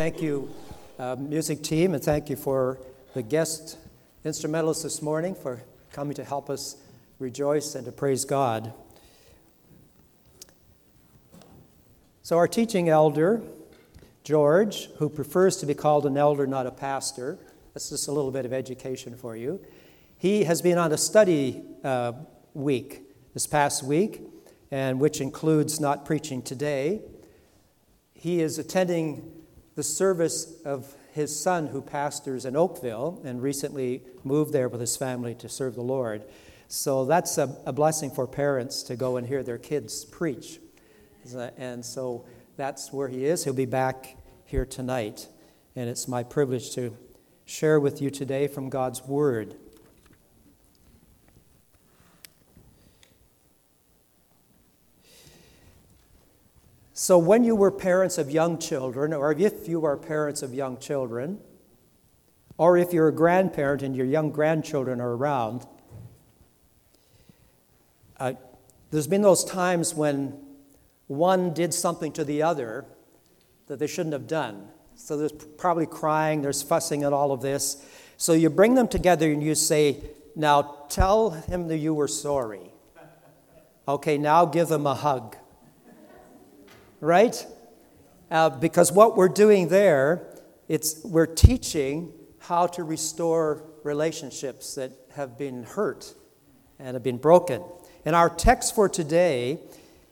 Thank you, uh, music team, and thank you for the guest instrumentalists this morning for coming to help us rejoice and to praise God. So, our teaching elder, George, who prefers to be called an elder, not a pastor, that's just a little bit of education for you. He has been on a study uh, week this past week, and which includes not preaching today. He is attending the service of his son, who pastors in Oakville and recently moved there with his family to serve the Lord. So that's a, a blessing for parents to go and hear their kids preach. And so that's where he is. He'll be back here tonight. And it's my privilege to share with you today from God's Word. So, when you were parents of young children, or if you are parents of young children, or if you're a grandparent and your young grandchildren are around, uh, there's been those times when one did something to the other that they shouldn't have done. So there's probably crying, there's fussing, and all of this. So you bring them together and you say, Now tell him that you were sorry. Okay, now give them a hug right? Uh, because what we're doing there, it's, we're teaching how to restore relationships that have been hurt and have been broken. And our text for today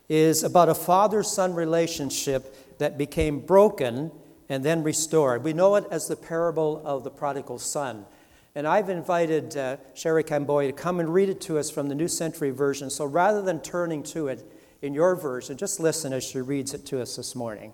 is about a father son relationship that became broken and then restored. We know it as the parable of the prodigal son. And I've invited uh, Sherry Camboy to come and read it to us from the New Century Version. So rather than turning to it, in your version. Just listen as she reads it to us this morning.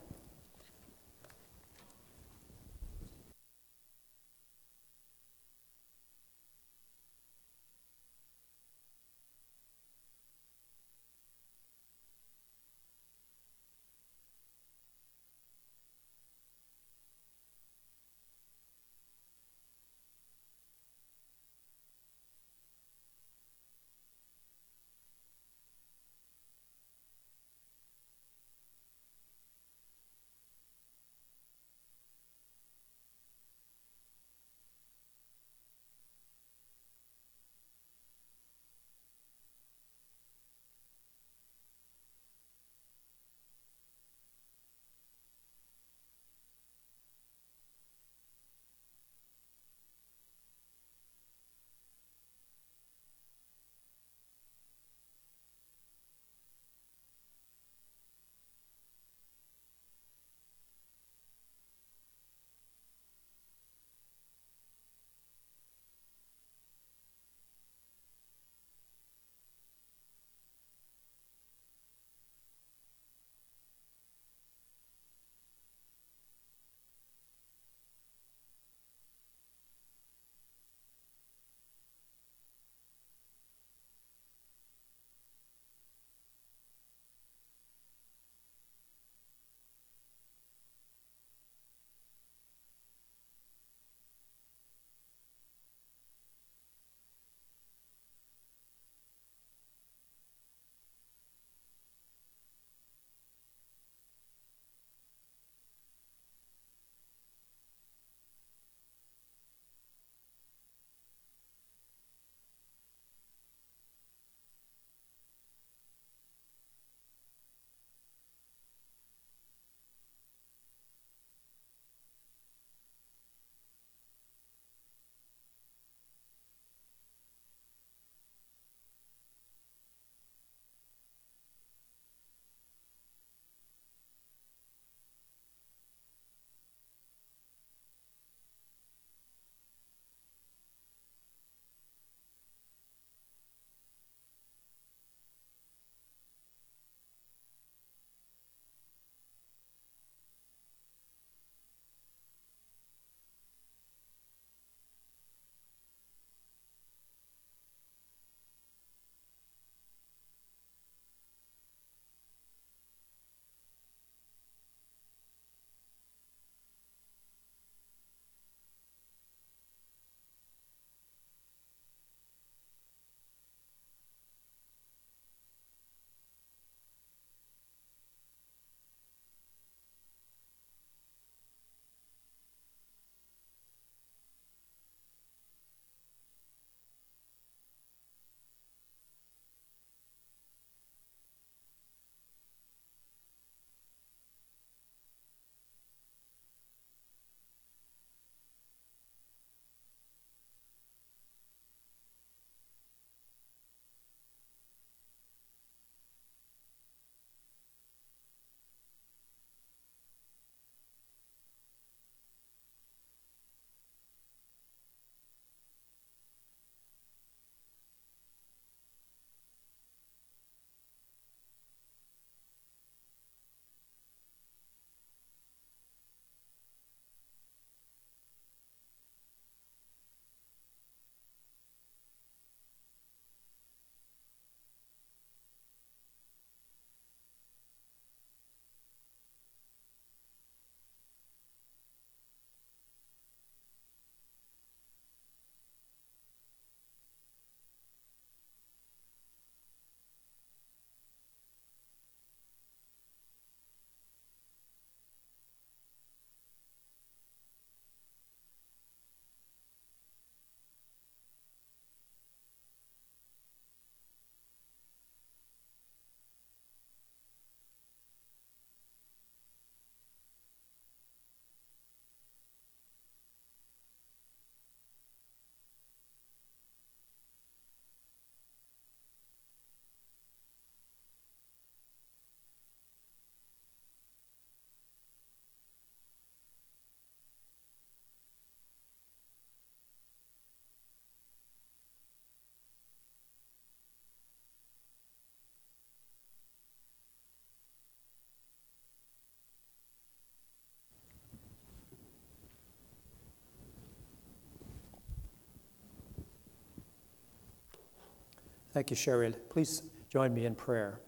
Thank you, Sherry. Please join me in prayer.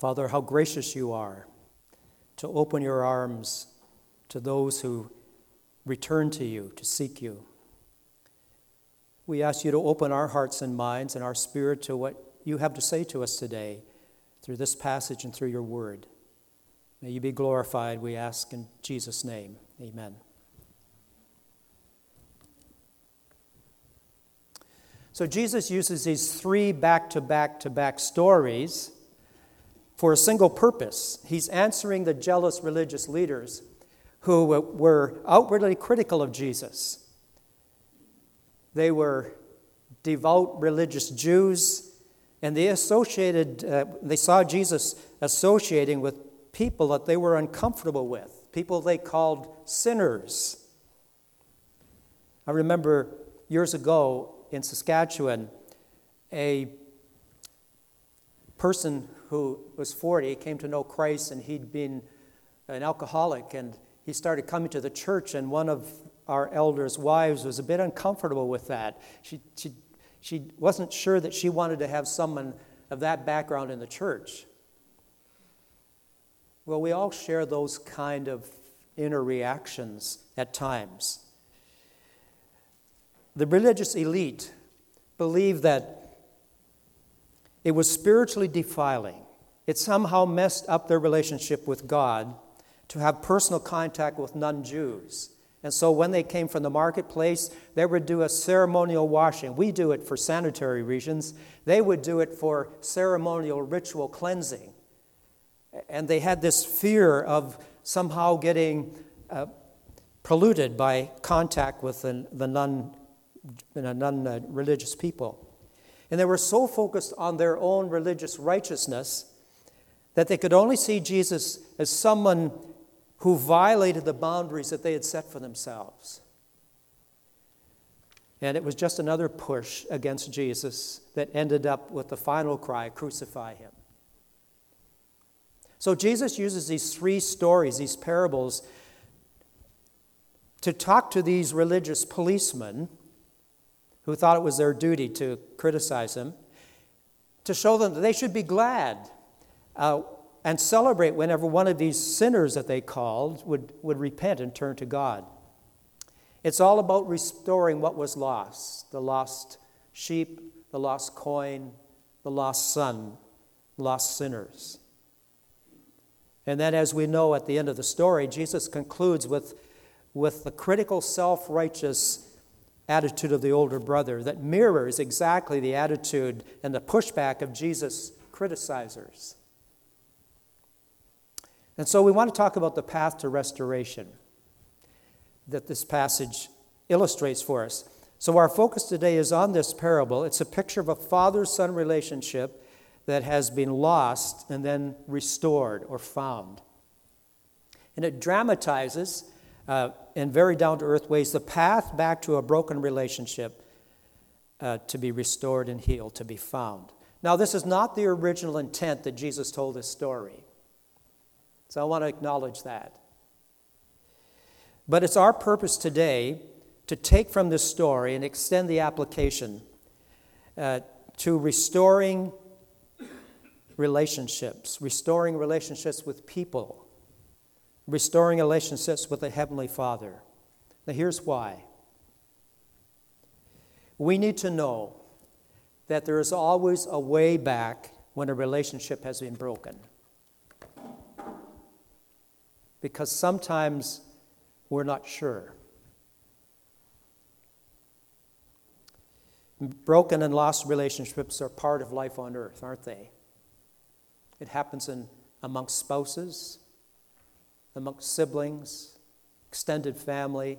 Father, how gracious you are to open your arms to those who return to you, to seek you. We ask you to open our hearts and minds and our spirit to what you have to say to us today through this passage and through your word. May you be glorified, we ask in Jesus' name. Amen. So Jesus uses these three back to back to back stories for a single purpose. He's answering the jealous religious leaders who were outwardly critical of Jesus. They were devout religious Jews, and they associated, uh, they saw Jesus associating with people that they were uncomfortable with, people they called sinners. I remember years ago in Saskatchewan, a person who was 40 came to know Christ and he'd been an alcoholic and he started coming to the church and one of our elders' wives was a bit uncomfortable with that. She, she, she wasn't sure that she wanted to have someone of that background in the church. Well, we all share those kind of inner reactions at times. The religious elite believed that it was spiritually defiling. It somehow messed up their relationship with God to have personal contact with non Jews. And so when they came from the marketplace, they would do a ceremonial washing. We do it for sanitary reasons, they would do it for ceremonial ritual cleansing. And they had this fear of somehow getting uh, polluted by contact with the, the non non religious people. And they were so focused on their own religious righteousness that they could only see Jesus as someone who violated the boundaries that they had set for themselves. And it was just another push against Jesus that ended up with the final cry crucify him. So Jesus uses these three stories, these parables, to talk to these religious policemen who thought it was their duty to criticize him, to show them that they should be glad uh, and celebrate whenever one of these sinners that they called would, would repent and turn to God. It's all about restoring what was lost the lost sheep, the lost coin, the lost son, lost sinners. And then, as we know at the end of the story, Jesus concludes with, with the critical, self righteous attitude of the older brother that mirrors exactly the attitude and the pushback of Jesus' criticizers. And so we want to talk about the path to restoration that this passage illustrates for us. So our focus today is on this parable. It's a picture of a father son relationship that has been lost and then restored or found. And it dramatizes uh, in very down to earth ways the path back to a broken relationship uh, to be restored and healed, to be found. Now, this is not the original intent that Jesus told this story. So I want to acknowledge that. But it's our purpose today to take from this story and extend the application uh, to restoring relationships, restoring relationships with people, restoring relationships with the Heavenly Father. Now, here's why. We need to know that there is always a way back when a relationship has been broken. Because sometimes we're not sure. Broken and lost relationships are part of life on earth, aren't they? It happens in, amongst spouses, amongst siblings, extended family,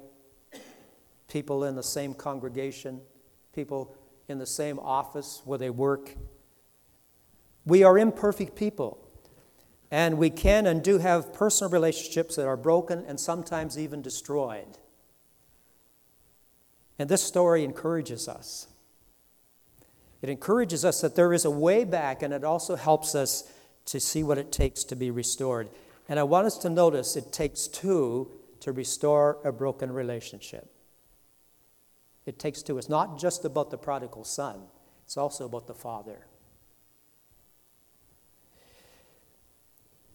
people in the same congregation, people in the same office where they work. We are imperfect people, and we can and do have personal relationships that are broken and sometimes even destroyed. And this story encourages us. It encourages us that there is a way back, and it also helps us to see what it takes to be restored. And I want us to notice it takes two to restore a broken relationship. it takes two. It's not just about the prodigal son, it's also about the father.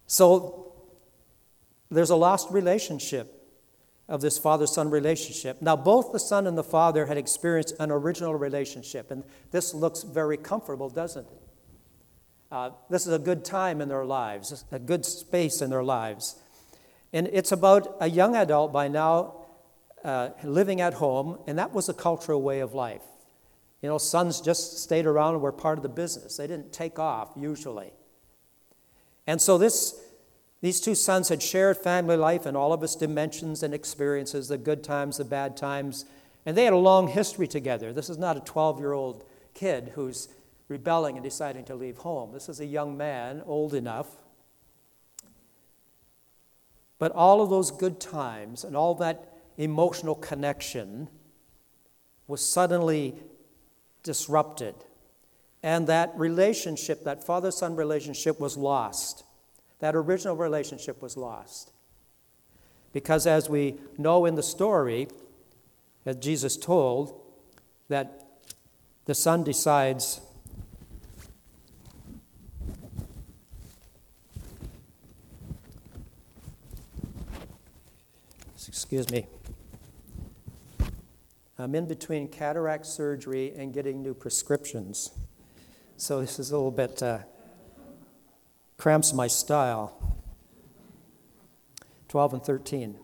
So there's a lost relationship of this father son relationship. Now, both the son and the father had experienced an original relationship, and this looks very comfortable, doesn't it? Uh, this is a good time in their lives, a good space in their lives. And it's about a young adult by now uh, living at home, and that was a cultural way of life. You know, sons just stayed around and were part of the business. They didn't take off usually. And so this, these two sons had shared family life in all of its dimensions and experiences the good times, the bad times, and they had a long history together. This is not a 12 year old kid who's rebelling and deciding to leave home. This is a young man, old enough. But all of those good times and all that emotional connection was suddenly disrupted. And that relationship, that father son relationship, was lost. That original relationship was lost. Because as we know in the story, as Jesus told, that the son decides excuse me. I'm in between cataract surgery and getting new prescriptions. So this is a little bit uh, cramps my style. 12 and 13.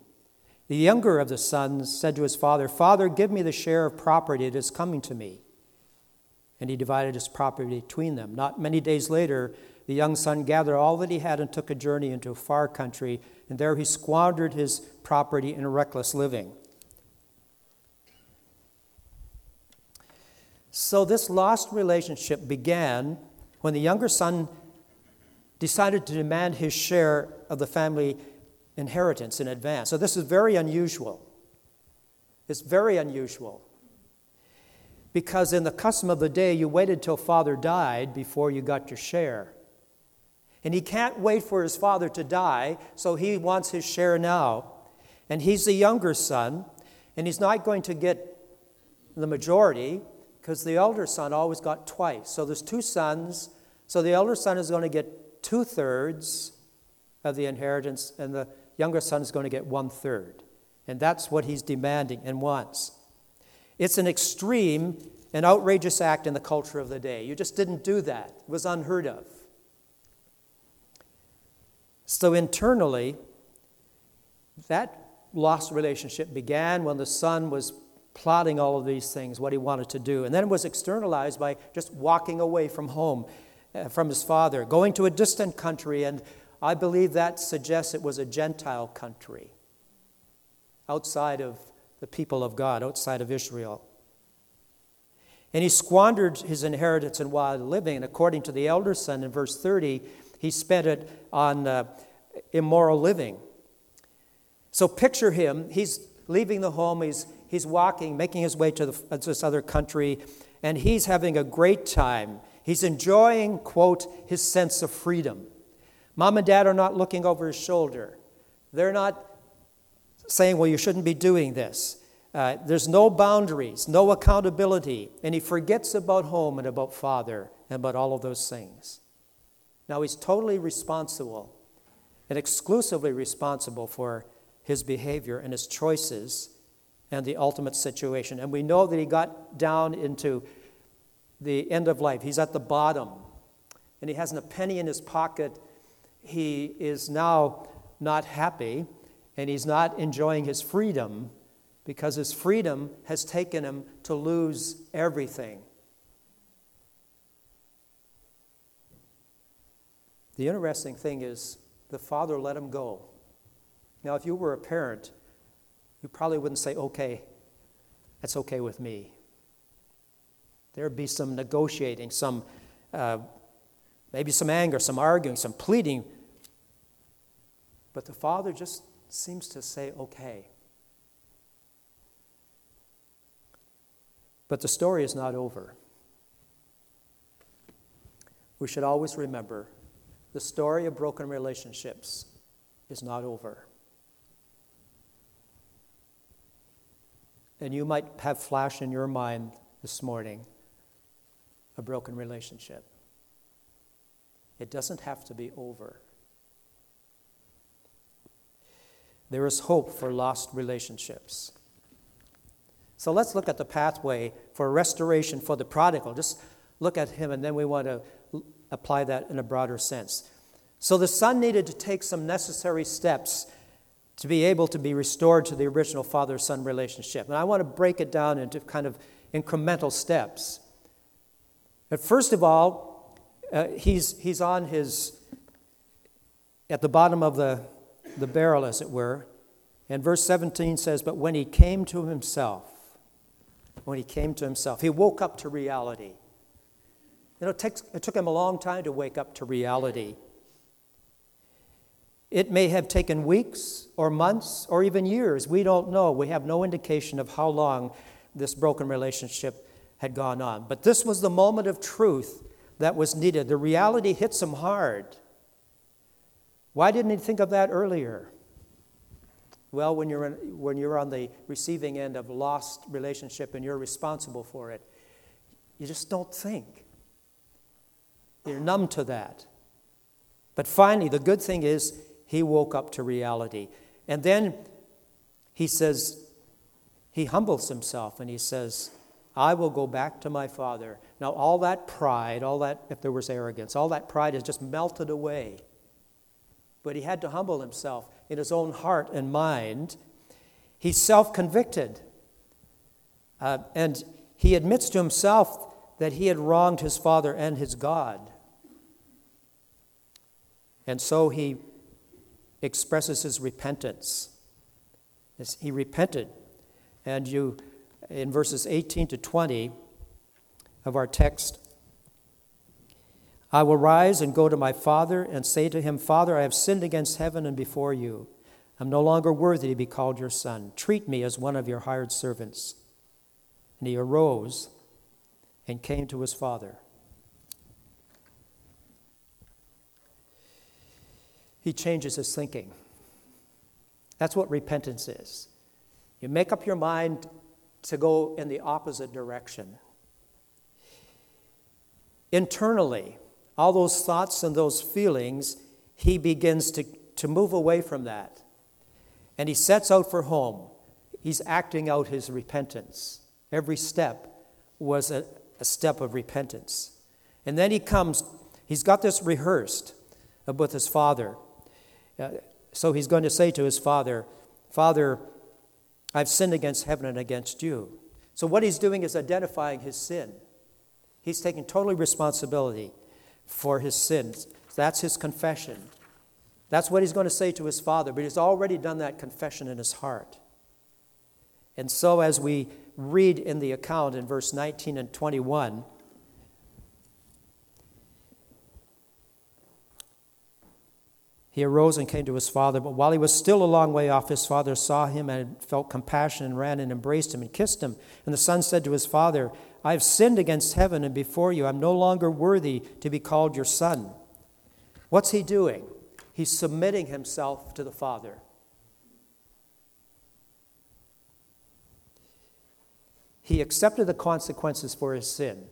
The younger of the sons said to his father, Father, give me the share of property that is coming to me. And he divided his property between them. Not many days later, the young son gathered all that he had and took a journey into a far country, and there he squandered his property in reckless living. So, this lost relationship began when the younger son decided to demand his share of the family inheritance in advance. So, this is very unusual. It's very unusual. Because in the custom of the day, you waited till father died before you got your share. And he can't wait for his father to die, so he wants his share now. And he's the younger son, and he's not going to get the majority because the elder son always got twice. So there's two sons, so the elder son is going to get two thirds of the inheritance, and the younger son is going to get one third. And that's what he's demanding and wants. It's an extreme and outrageous act in the culture of the day. You just didn't do that, it was unheard of. So internally, that lost relationship began when the son was plotting all of these things, what he wanted to do. And then it was externalized by just walking away from home, uh, from his father, going to a distant country. And I believe that suggests it was a Gentile country outside of the people of God, outside of Israel. And he squandered his inheritance in wild living. And according to the elder son in verse 30, he spent it on uh, immoral living. So picture him. He's leaving the home, he's, he's walking, making his way to the, this other country, and he's having a great time. He's enjoying, quote, his sense of freedom. Mom and dad are not looking over his shoulder. They're not saying, well, you shouldn't be doing this. Uh, there's no boundaries, no accountability, and he forgets about home and about father and about all of those things. Now he's totally responsible and exclusively responsible for his behavior and his choices and the ultimate situation. And we know that he got down into the end of life. He's at the bottom and he hasn't a penny in his pocket. He is now not happy and he's not enjoying his freedom because his freedom has taken him to lose everything. The interesting thing is, the father let him go. Now, if you were a parent, you probably wouldn't say, okay, that's okay with me. There'd be some negotiating, some uh, maybe some anger, some arguing, some pleading. But the father just seems to say, okay. But the story is not over. We should always remember the story of broken relationships is not over. and you might have flashed in your mind this morning a broken relationship. It doesn't have to be over. There is hope for lost relationships. So let's look at the pathway for restoration for the prodigal. Just look at him, and then we want to apply that in a broader sense. So the son needed to take some necessary steps to be able to be restored to the original father son relationship. And I want to break it down into kind of incremental steps. But first of all, uh, he's, he's on his, at the bottom of the, the barrel, as it were. And verse 17 says, But when he came to himself, when he came to himself, he woke up to reality. You know, it, takes, it took him a long time to wake up to reality. It may have taken weeks or months or even years. We don't know. We have no indication of how long this broken relationship had gone on. But this was the moment of truth that was needed. The reality hits him hard. Why didn't he think of that earlier? Well, when you're, in, when you're on the receiving end of a lost relationship and you're responsible for it, you just don't think. You're numb to that. But finally, the good thing is he woke up to reality. And then he says, he humbles himself and he says, I will go back to my father. Now, all that pride, all that, if there was arrogance, all that pride has just melted away. But he had to humble himself in his own heart and mind. He's self convicted. Uh, and he admits to himself that he had wronged his father and his God. And so he expresses his repentance. He repented. And you, in verses 18 to 20 of our text, I will rise and go to my father and say to him, Father, I have sinned against heaven and before you. I'm no longer worthy to be called your son. Treat me as one of your hired servants. And he arose and came to his father. he changes his thinking. That's what repentance is. You make up your mind to go in the opposite direction. Internally, all those thoughts and those feelings, he begins to, to move away from that. And he sets out for home. He's acting out his repentance. Every step was a, a step of repentance. And then he comes, he's got this rehearsed with his father. Uh, so he's going to say to his father, Father, I've sinned against heaven and against you. So what he's doing is identifying his sin. He's taking total responsibility for his sins. That's his confession. That's what he's going to say to his father, but he's already done that confession in his heart. And so, as we read in the account in verse 19 and 21, He arose and came to his father, but while he was still a long way off, his father saw him and felt compassion and ran and embraced him and kissed him. And the son said to his father, I have sinned against heaven and before you. I'm no longer worthy to be called your son. What's he doing? He's submitting himself to the father. He accepted the consequences for his sin.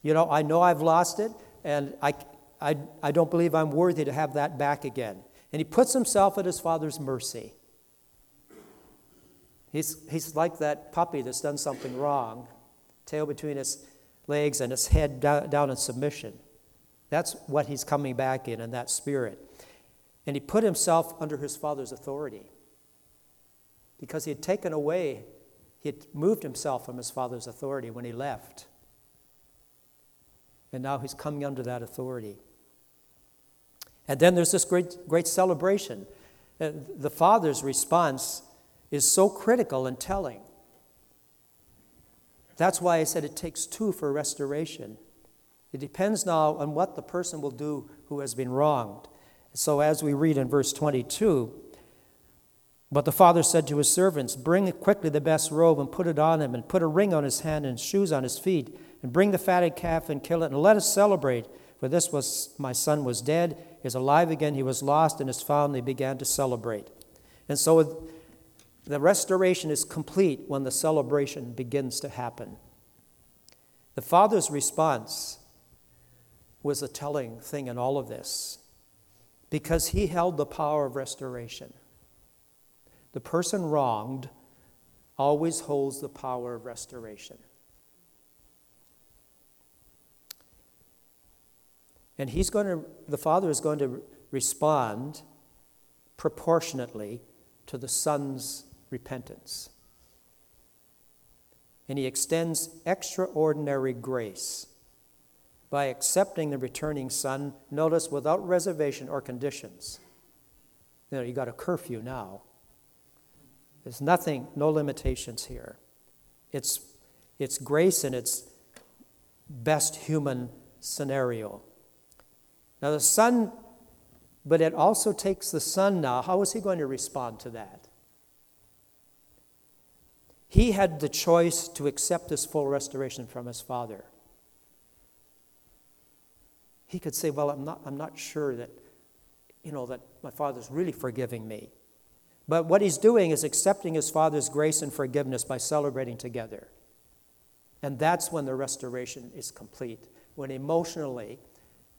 You know, I know I've lost it, and I, I, I don't believe I'm worthy to have that back again. And he puts himself at his father's mercy. He's, he's like that puppy that's done something wrong, tail between his legs and his head down in submission. That's what he's coming back in, in that spirit. And he put himself under his father's authority because he had taken away, he had moved himself from his father's authority when he left. And now he's coming under that authority. And then there's this great, great celebration. Uh, the father's response is so critical and telling. That's why I said it takes two for restoration. It depends now on what the person will do who has been wronged. So, as we read in verse 22, but the father said to his servants, Bring quickly the best robe and put it on him, and put a ring on his hand and shoes on his feet, and bring the fatted calf and kill it, and let us celebrate. For this was my son was dead, is alive again, he was lost, and is found. They began to celebrate. And so The restoration is complete when the celebration begins to happen. The Father's response was a telling thing in all of this because he held the power of restoration. The person wronged always holds the power of restoration. And he's going to, the Father is going to respond proportionately to the Son's repentance. And he extends extraordinary grace by accepting the returning Son, notice without reservation or conditions. You know, you got a curfew now. There's nothing, no limitations here. It's, it's grace in its best human scenario. Now, the Son, but it also takes the Son now. How is he going to respond to that? He had the choice to accept this full restoration from his Father. He could say, Well, I'm not, I'm not sure that, you know, that my Father's really forgiving me. But what he's doing is accepting his Father's grace and forgiveness by celebrating together. And that's when the restoration is complete, when emotionally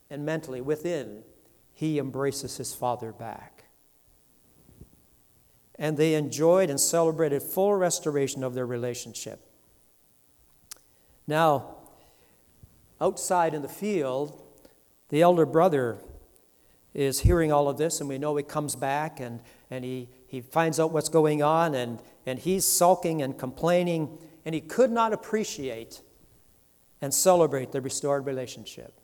and mentally within he embraces his Father back. And they enjoyed and celebrated full restoration of their relationship. Now, outside in the field, the elder brother is hearing all of this, and we know he comes back and, and he, he finds out what's going on, and, and he's sulking and complaining, and he could not appreciate and celebrate the restored relationship.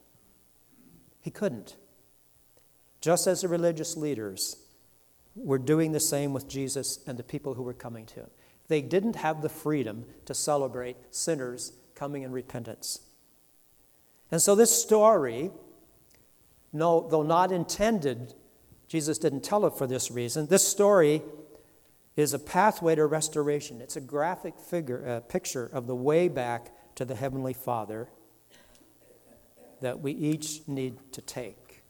He couldn't. Just as the religious leaders were doing the same with Jesus and the people who were coming to him. They didn't have the freedom to celebrate sinners coming in repentance. And so, this story no, though not intended, Jesus didn't tell it for this reason. This story is a pathway to restoration. It's a graphic figure, a picture of the way back to the Heavenly Father that we each need to take.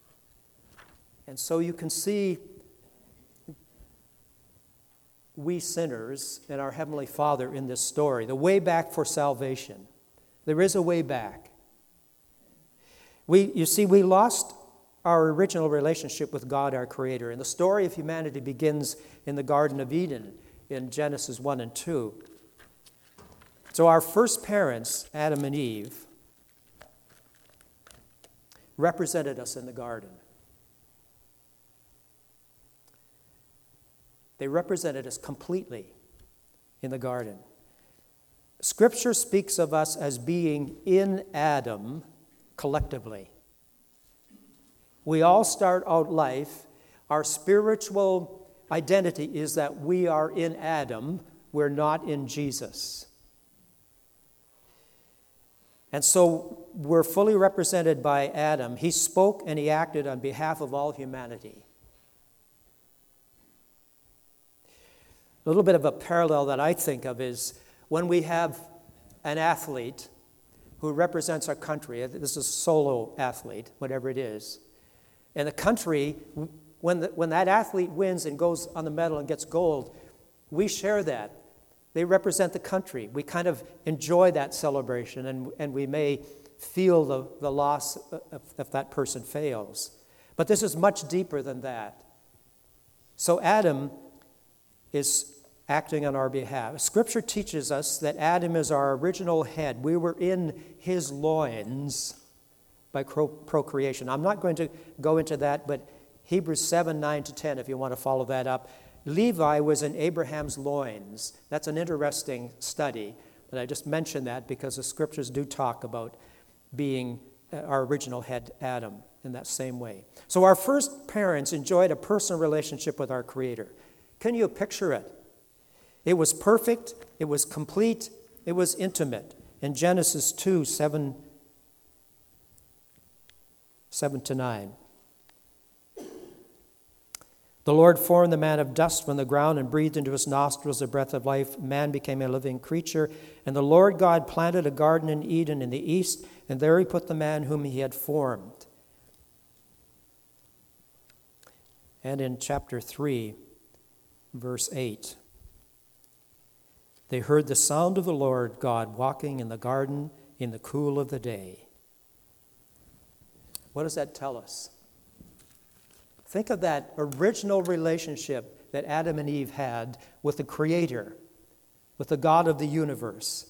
And so you can see we sinners and our Heavenly Father in this story, the way back for salvation. There is a way back. We, you see, we lost our original relationship with God, our Creator. And the story of humanity begins in the Garden of Eden in Genesis 1 and 2. So, our first parents, Adam and Eve, represented us in the garden. They represented us completely in the garden. Scripture speaks of us as being in Adam collectively. We all start out life, our spiritual identity is that we are in Adam, we're not in Jesus. And so we're fully represented by Adam. He spoke and he acted on behalf of all humanity. A little bit of a parallel that I think of is when we have an athlete who represents our country, this is a solo athlete, whatever it is, and the country, when, the, when that athlete wins and goes on the medal and gets gold, we share that. They represent the country. We kind of enjoy that celebration, and, and we may feel the, the loss if, if that person fails. But this is much deeper than that. So Adam is acting on our behalf. Scripture teaches us that Adam is our original head. We were in his loins by procreation. I'm not going to go into that, but Hebrews 7 9 to 10, if you want to follow that up. Levi was in Abraham's loins. That's an interesting study, but I just mention that because the scriptures do talk about being uh, our original head, Adam, in that same way. So our first parents enjoyed a personal relationship with our Creator. Can you picture it? It was perfect, it was complete, it was intimate. In Genesis 2 7 7 to 9. The Lord formed the man of dust from the ground and breathed into his nostrils the breath of life. Man became a living creature. And the Lord God planted a garden in Eden in the east, and there he put the man whom he had formed. And in chapter 3, verse 8. they heard the sound of the Lord God walking in the garden in the cool of the day. What does that tell us? Think of that original relationship that Adam and Eve had with the Creator, with the God of the universe.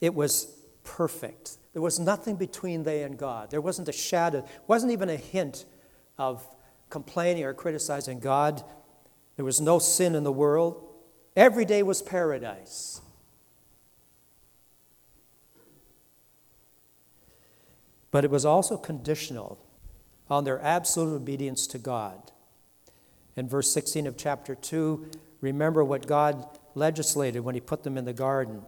It was perfect. There was nothing between they and God. There wasn't a shadow, wasn't even a hint of complaining or criticizing God. There was no sin in the world. Every day was paradise. But it was also conditional on their absolute obedience to God. In verse 16 of chapter 2, remember what God legislated when He put them in the garden.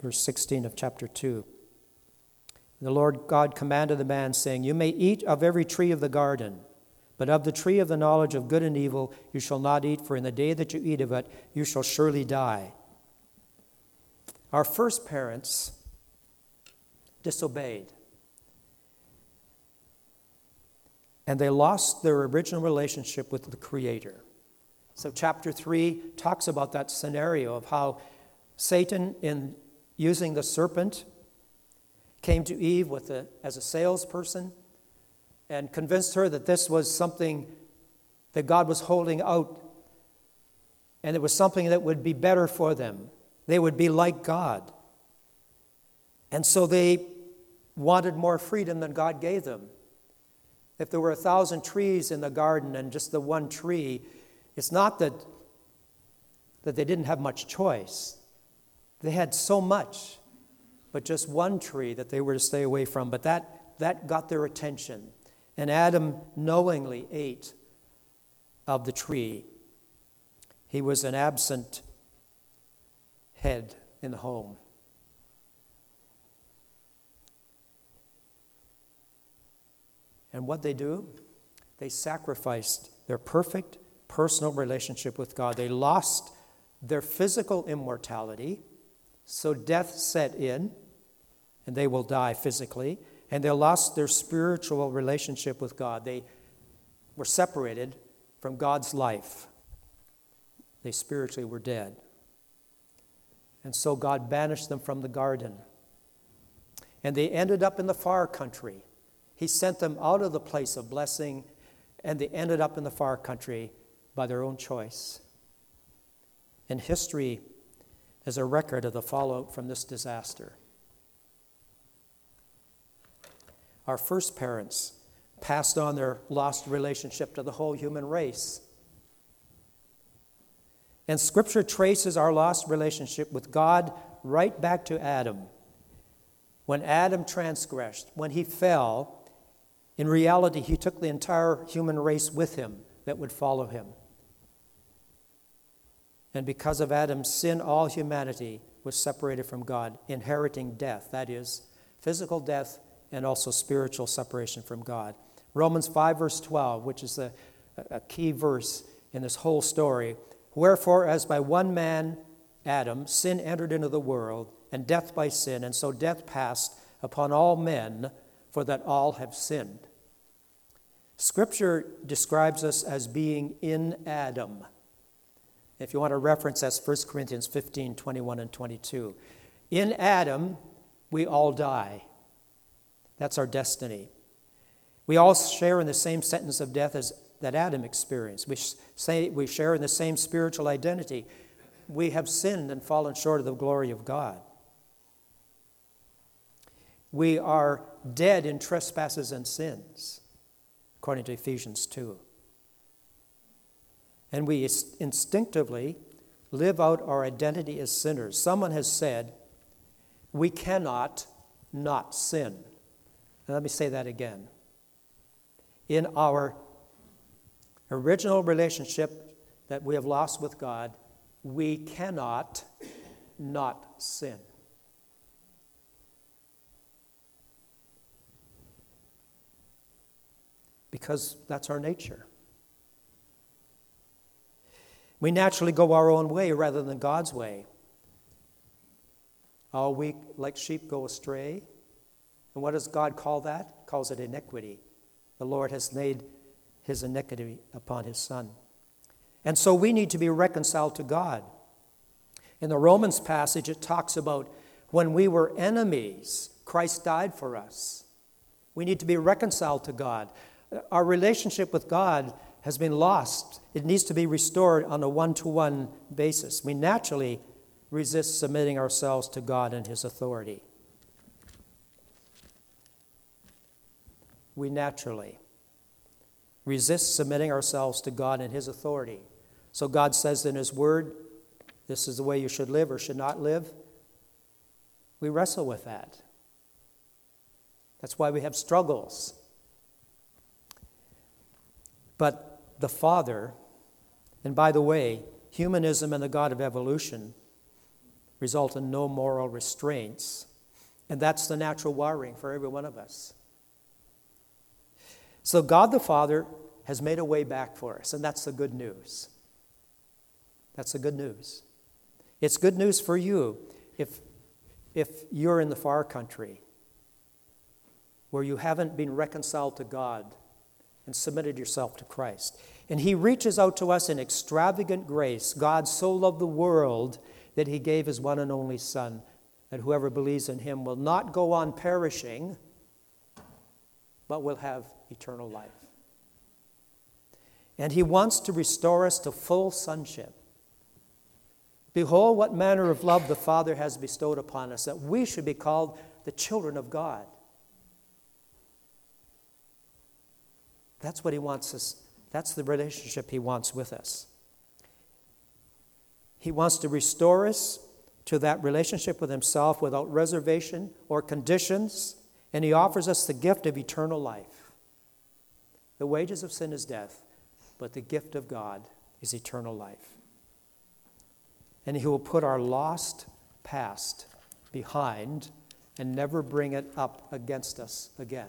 Verse 16 of chapter 2. The Lord God commanded the man, saying, You may eat of every tree of the garden, but of the tree of the knowledge of good and evil you shall not eat, for in the day that you eat of it, you shall surely die. Our first parents disobeyed. And they lost their original relationship with the Creator. So, chapter 3 talks about that scenario of how Satan, in using the serpent, came to Eve with a, as a salesperson and convinced her that this was something that God was holding out and it was something that would be better for them. They would be like God. And so they wanted more freedom than God gave them. If there were a thousand trees in the garden and just the one tree, it's not that, that they didn't have much choice. They had so much, but just one tree that they were to stay away from. But that, that got their attention. And Adam knowingly ate of the tree. He was an absent head in the home. And what they do? They sacrificed their perfect personal relationship with God. They lost their physical immortality, so death set in, and they will die physically. And they lost their spiritual relationship with God. They were separated from God's life. They spiritually were dead. And so God banished them from the garden. And they ended up in the far country he sent them out of the place of blessing, and they ended up in the far country by their own choice. And history is a record of the fallout from this disaster. Our first parents passed on their lost relationship to the whole human race. And Scripture traces our lost relationship with God right back to Adam. When Adam transgressed, when he fell, in reality, he took the entire human race with him that would follow him. And because of Adam's sin, all humanity was separated from God, inheriting death that is, physical death and also spiritual separation from God. Romans 5, verse 12, which is a, a key verse in this whole story. Wherefore, as by one man, Adam, sin entered into the world, and death by sin, and so death passed upon all men for that all have sinned. Scripture describes us as being in Adam. If you want to reference, that's 1 Corinthians 15 21 and 22. In Adam, we all die. That's our destiny. We all share in the same sentence of death as that Adam experienced. We, say, we share in the same spiritual identity. We have sinned and fallen short of the glory of God. We are dead in trespasses and sins, according to Ephesians 2. And we instinctively live out our identity as sinners. Someone has said, we cannot not sin. And let me say that again. In our original relationship that we have lost with God, we cannot not sin. Because that's our nature. We naturally go our own way rather than God's way. All we, like sheep, go astray. And what does God call that? He calls it iniquity. The Lord has laid his iniquity upon his Son. And so we need to be reconciled to God. In the Romans passage, it talks about when we were enemies, Christ died for us. We need to be reconciled to God. Our relationship with God has been lost. It needs to be restored on a one to one basis. We naturally resist submitting ourselves to God and His authority. We naturally resist submitting ourselves to God and His authority. So God says in His Word, this is the way you should live or should not live. We wrestle with that. That's why we have struggles. But the Father, and by the way, humanism and the God of evolution result in no moral restraints. And that's the natural wiring for every one of us. So, God the Father has made a way back for us, and that's the good news. That's the good news. It's good news for you if, if you're in the far country where you haven't been reconciled to God and submitted yourself to Christ. And He reaches out to us in extravagant grace. God so loved the world that He gave His one and only Son, that whoever believes in Him will not go on perishing, but will have eternal life. And He wants to restore us to full sonship. Behold, what manner of love the Father has bestowed upon us, that we should be called the children of God. That's what He wants us, that's the relationship He wants with us. He wants to restore us to that relationship with Himself without reservation or conditions, and He offers us the gift of eternal life. The wages of sin is death, but the gift of God is eternal life and He will put our lost past behind and never bring it up against us again.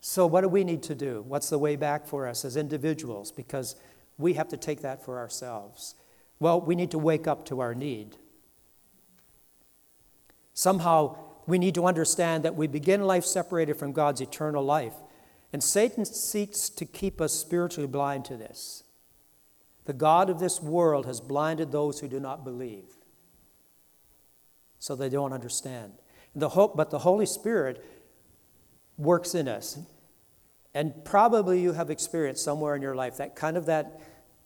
So, what do we need to do? What's the way back for us as individuals? Because we have to take that for ourselves. Well, we need to wake up to our need. Somehow, we need to understand that we begin life separated from God's eternal life. And Satan seeks to keep us spiritually blind to this. The God of this world has blinded those who do not believe, so they don't understand. The hope, but the Holy Spirit works in us. And probably you have experienced somewhere in your life that kind of that,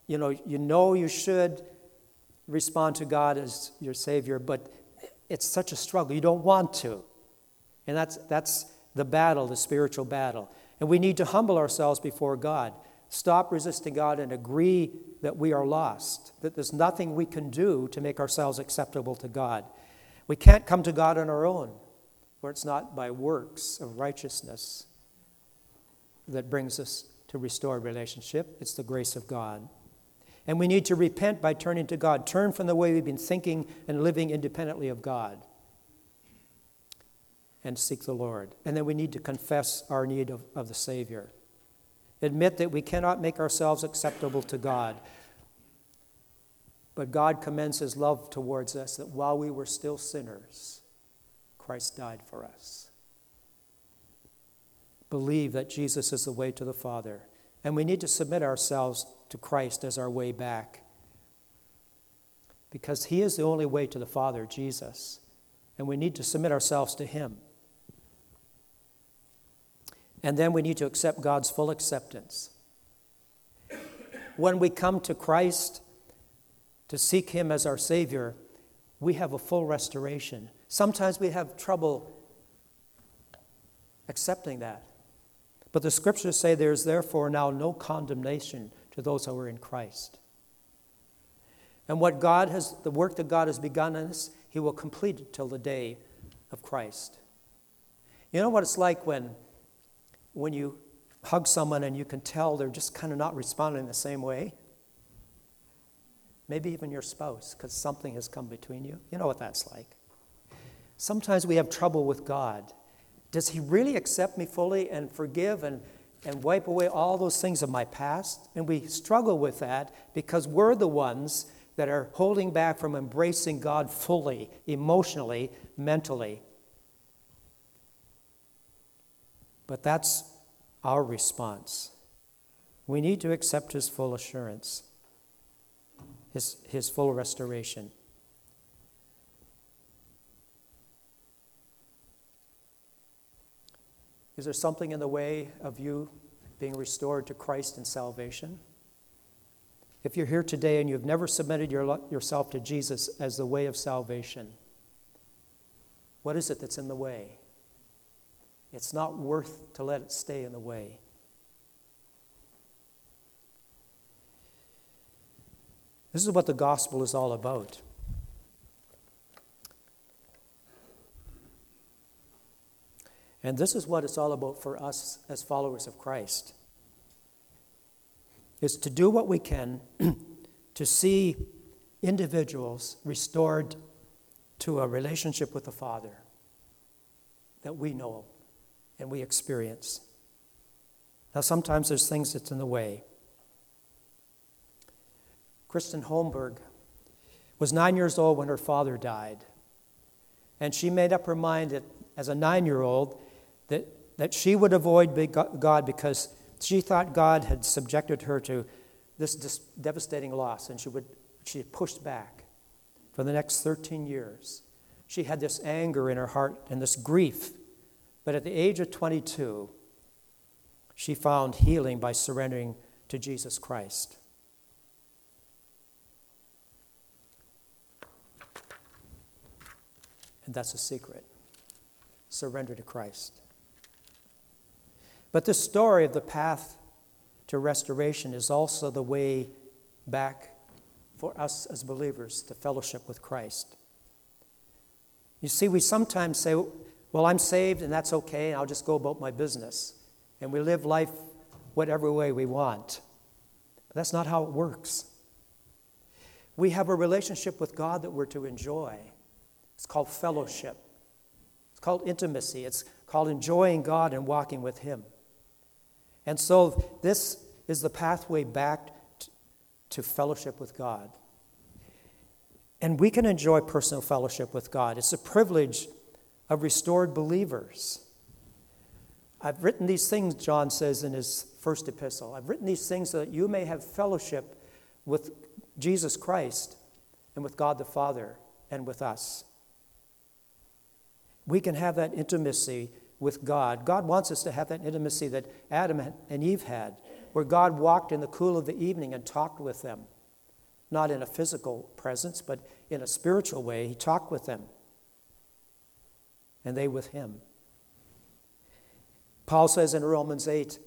you know, you know you should respond to God as your Savior, but it's such a struggle. You don't want to. And that's, that's the battle, the spiritual battle. And we need to humble ourselves before God. Stop resisting God and agree that we are lost, that there's nothing we can do to make ourselves acceptable to God. We can't come to God on our own, for it's not by works of righteousness that brings us to restore relationship, it's the grace of God. And we need to repent by turning to God, turn from the way we've been thinking and living independently of God, and seek the Lord. And then we need to confess our need of, of the Savior admit that we cannot make ourselves acceptable to God. But God commends his love towards us that while we were still sinners, Christ died for us. Believe that Jesus is the way to the Father. And we need to submit ourselves to Christ as our way back. Because he is the only way to the Father, Jesus. And we need to submit ourselves to him. And then we need to accept God's full acceptance. When we come to Christ to seek Him as our Savior, we have a full restoration. Sometimes we have trouble accepting that. But the scriptures say there is therefore now no condemnation to those who are in Christ. And what God has, the work that God has begun in us, He will complete it till the day of Christ. You know what it's like when when you hug someone and you can tell they're just kind of not responding the same way? Maybe even your spouse, because something has come between you. You know what that's like. Sometimes we have trouble with God. Does He really accept me fully and forgive and, and wipe away all those things of my past? And we struggle with that because we're the ones that are holding back from embracing God fully, emotionally, mentally. But that's our response. We need to accept His full assurance, His, his full restoration. Is there something in the way of you being restored to Christ and salvation? If you're here today and you've never submitted your, yourself to Jesus as the way of salvation, what is it that's in the way? It's not worth to let it stay in the way. This is what the gospel is all about. And this is what it's all about for us as followers of Christ. Is to do what we can to see individuals restored to a relationship with the Father that we know and we experience. Now, sometimes there's things that's in the way. Kristen Holmberg was nine years old when her father died. And she made up her mind that as a nine year old that, that she would avoid God because she thought God had subjected her to this devastating loss and she, would, she pushed back for the next 13 years. She had this anger in her heart and this grief but at the age of 22, she found healing by surrendering to Jesus Christ. And that's a secret surrender to Christ. But the story of the path to restoration is also the way back for us as believers to fellowship with Christ. You see, we sometimes say, well, I'm saved and that's okay, and I'll just go about my business. And we live life whatever way we want. But that's not how it works. We have a relationship with God that we're to enjoy. It's called fellowship, it's called intimacy, it's called enjoying God and walking with Him. And so, this is the pathway back to fellowship with God. And we can enjoy personal fellowship with God. It's a privilege of restored believers. I've written these things, John says in his first epistle. I've written these things so that you may have fellowship with Jesus Christ and with God the Father and with us. We can have that intimacy with God. God wants us to have that intimacy that Adam and Eve had, where God walked in the cool of the evening and talked with them. Not in a physical presence, but in a spiritual way. He talked with them and they with him. Paul says in Romans 8,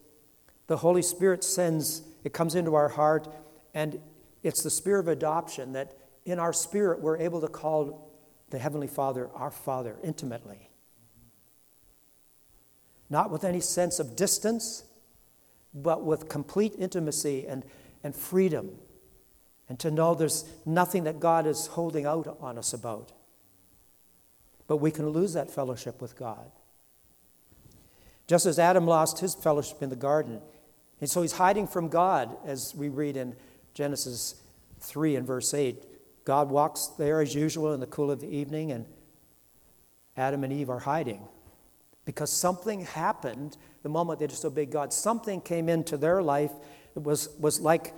the Holy Spirit sends, it comes into our heart, and it's the spirit of adoption that in our spirit we're able to call the Heavenly Father our Father intimately. Not with any sense of distance, but with complete intimacy and, and freedom. And to know there's nothing that God is holding out on us about. But we can lose that fellowship with God. Just as Adam lost his fellowship in the garden. And so he's hiding from God, as we read in Genesis 3 and verse 8. God walks there as usual in the cool of the evening, and Adam and Eve are hiding. Because something happened the moment they disobeyed God. Something came into their life that was, was like,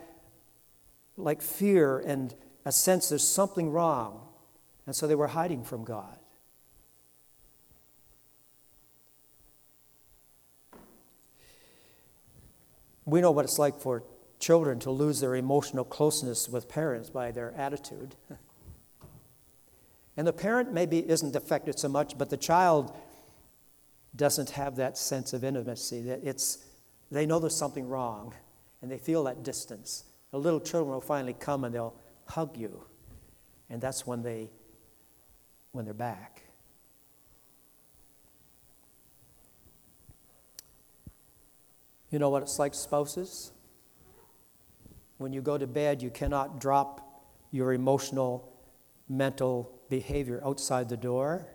like fear and a sense there's something wrong. And so they were hiding from God. We know what it's like for children to lose their emotional closeness with parents by their attitude. And the parent maybe isn't affected so much, but the child doesn't have that sense of intimacy. That it's, they know there's something wrong, and they feel that distance. The little children will finally come and they'll hug you, and that's when they, when they're back. You know what it's like, spouses? When you go to bed, you cannot drop your emotional, mental behavior outside the door.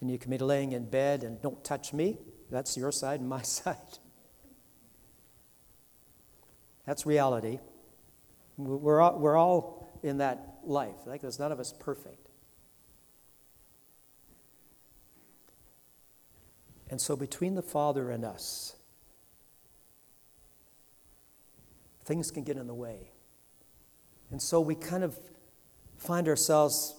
And you can be laying in bed and don't touch me. That's your side and my side. That's reality. We're all, we're all in that life. Like there's none of us perfect. And so, between the Father and us, things can get in the way. And so we kind of find ourselves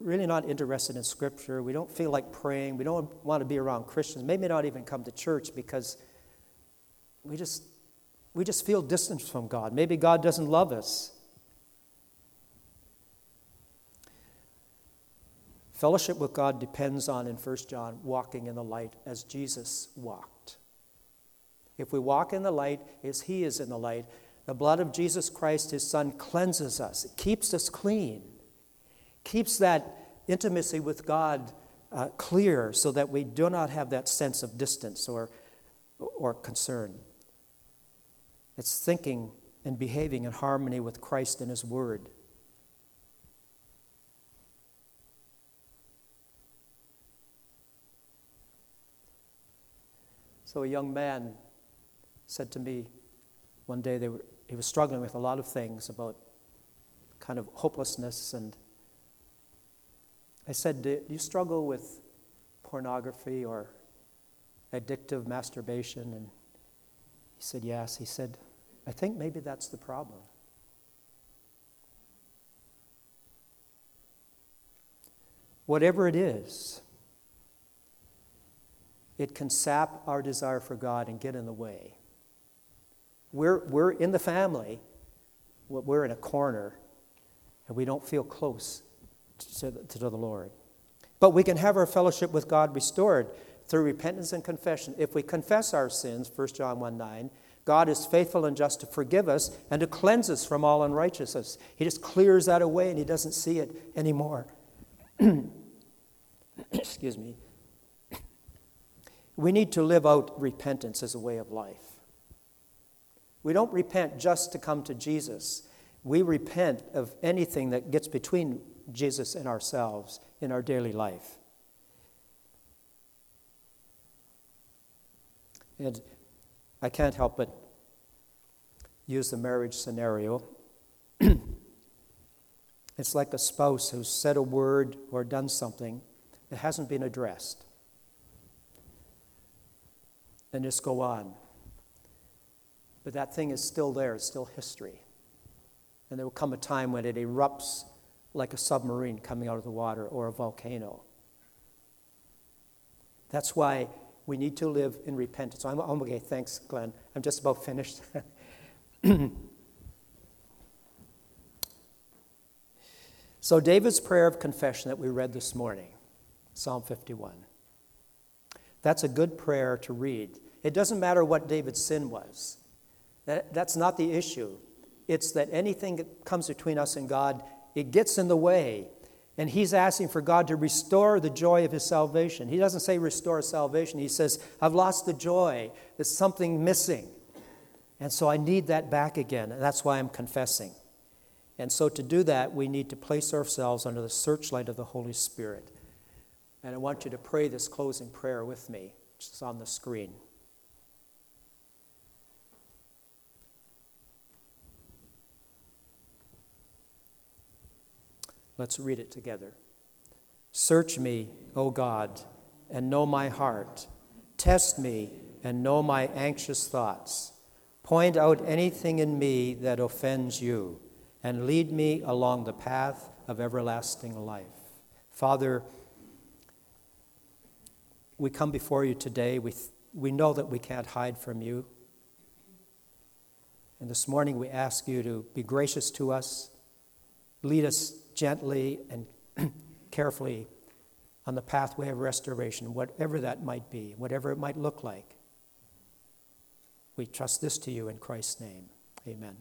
really not interested in Scripture. We don't feel like praying. We don't want to be around Christians. Maybe not even come to church because we just, we just feel distance from God. Maybe God doesn't love us. Fellowship with God depends on, in 1 John, walking in the light as Jesus walked. If we walk in the light as He is in the light, the blood of Jesus Christ, His Son, cleanses us, it keeps us clean, keeps that intimacy with God uh, clear so that we do not have that sense of distance or, or concern. It's thinking and behaving in harmony with Christ and His Word. So a young man said to me one day they were, he was struggling with a lot of things about kind of hopelessness and I said, Do you struggle with pornography or addictive masturbation? And he said, Yes. He said, I think maybe that's the problem. Whatever it is, it can sap our desire for God and get in the way. We're, we're in the family, we're in a corner, and we don't feel close to the, to the Lord. But we can have our fellowship with God restored through repentance and confession. If we confess our sins, 1 John 1 9, God is faithful and just to forgive us and to cleanse us from all unrighteousness. He just clears that away and he doesn't see it anymore. Excuse me. We need to live out repentance as a way of life. We don't repent just to come to Jesus. We repent of anything that gets between Jesus and ourselves in our daily life. And I can't help but use the marriage scenario. it's like a spouse who's said a word or done something that hasn't been addressed. And just go on. But that thing is still there, it's still history. And there will come a time when it erupts like a submarine coming out of the water or a volcano. That's why we need to live in repentance. I'm, okay, thanks, Glenn. I'm just about finished. so, David's prayer of confession that we read this morning, Psalm 51, that's a good prayer to read. It doesn't matter what David's sin was, that, that's not the issue. It's that anything that comes between us and God it gets in the way. And he's asking for God to restore the joy of his salvation. He doesn't say restore salvation, he says, I've lost the joy. There's something missing. And so I need that back again. And that's why I'm confessing. And so to do that, we need to place ourselves under the searchlight of the Holy Spirit. And I want you to pray this closing prayer with me, which is on the screen. Let's read it together. Search me, O God, and know my heart. Test me and know my anxious thoughts. Point out anything in me that offends you, and lead me along the path of everlasting life. Father, we come before you today. We, we know that we can't hide from you. And this morning we ask you to be gracious to us, lead us gently and carefully on the pathway of restoration, whatever that might be, whatever it might look like. We trust this to you in Christ's name. Amen.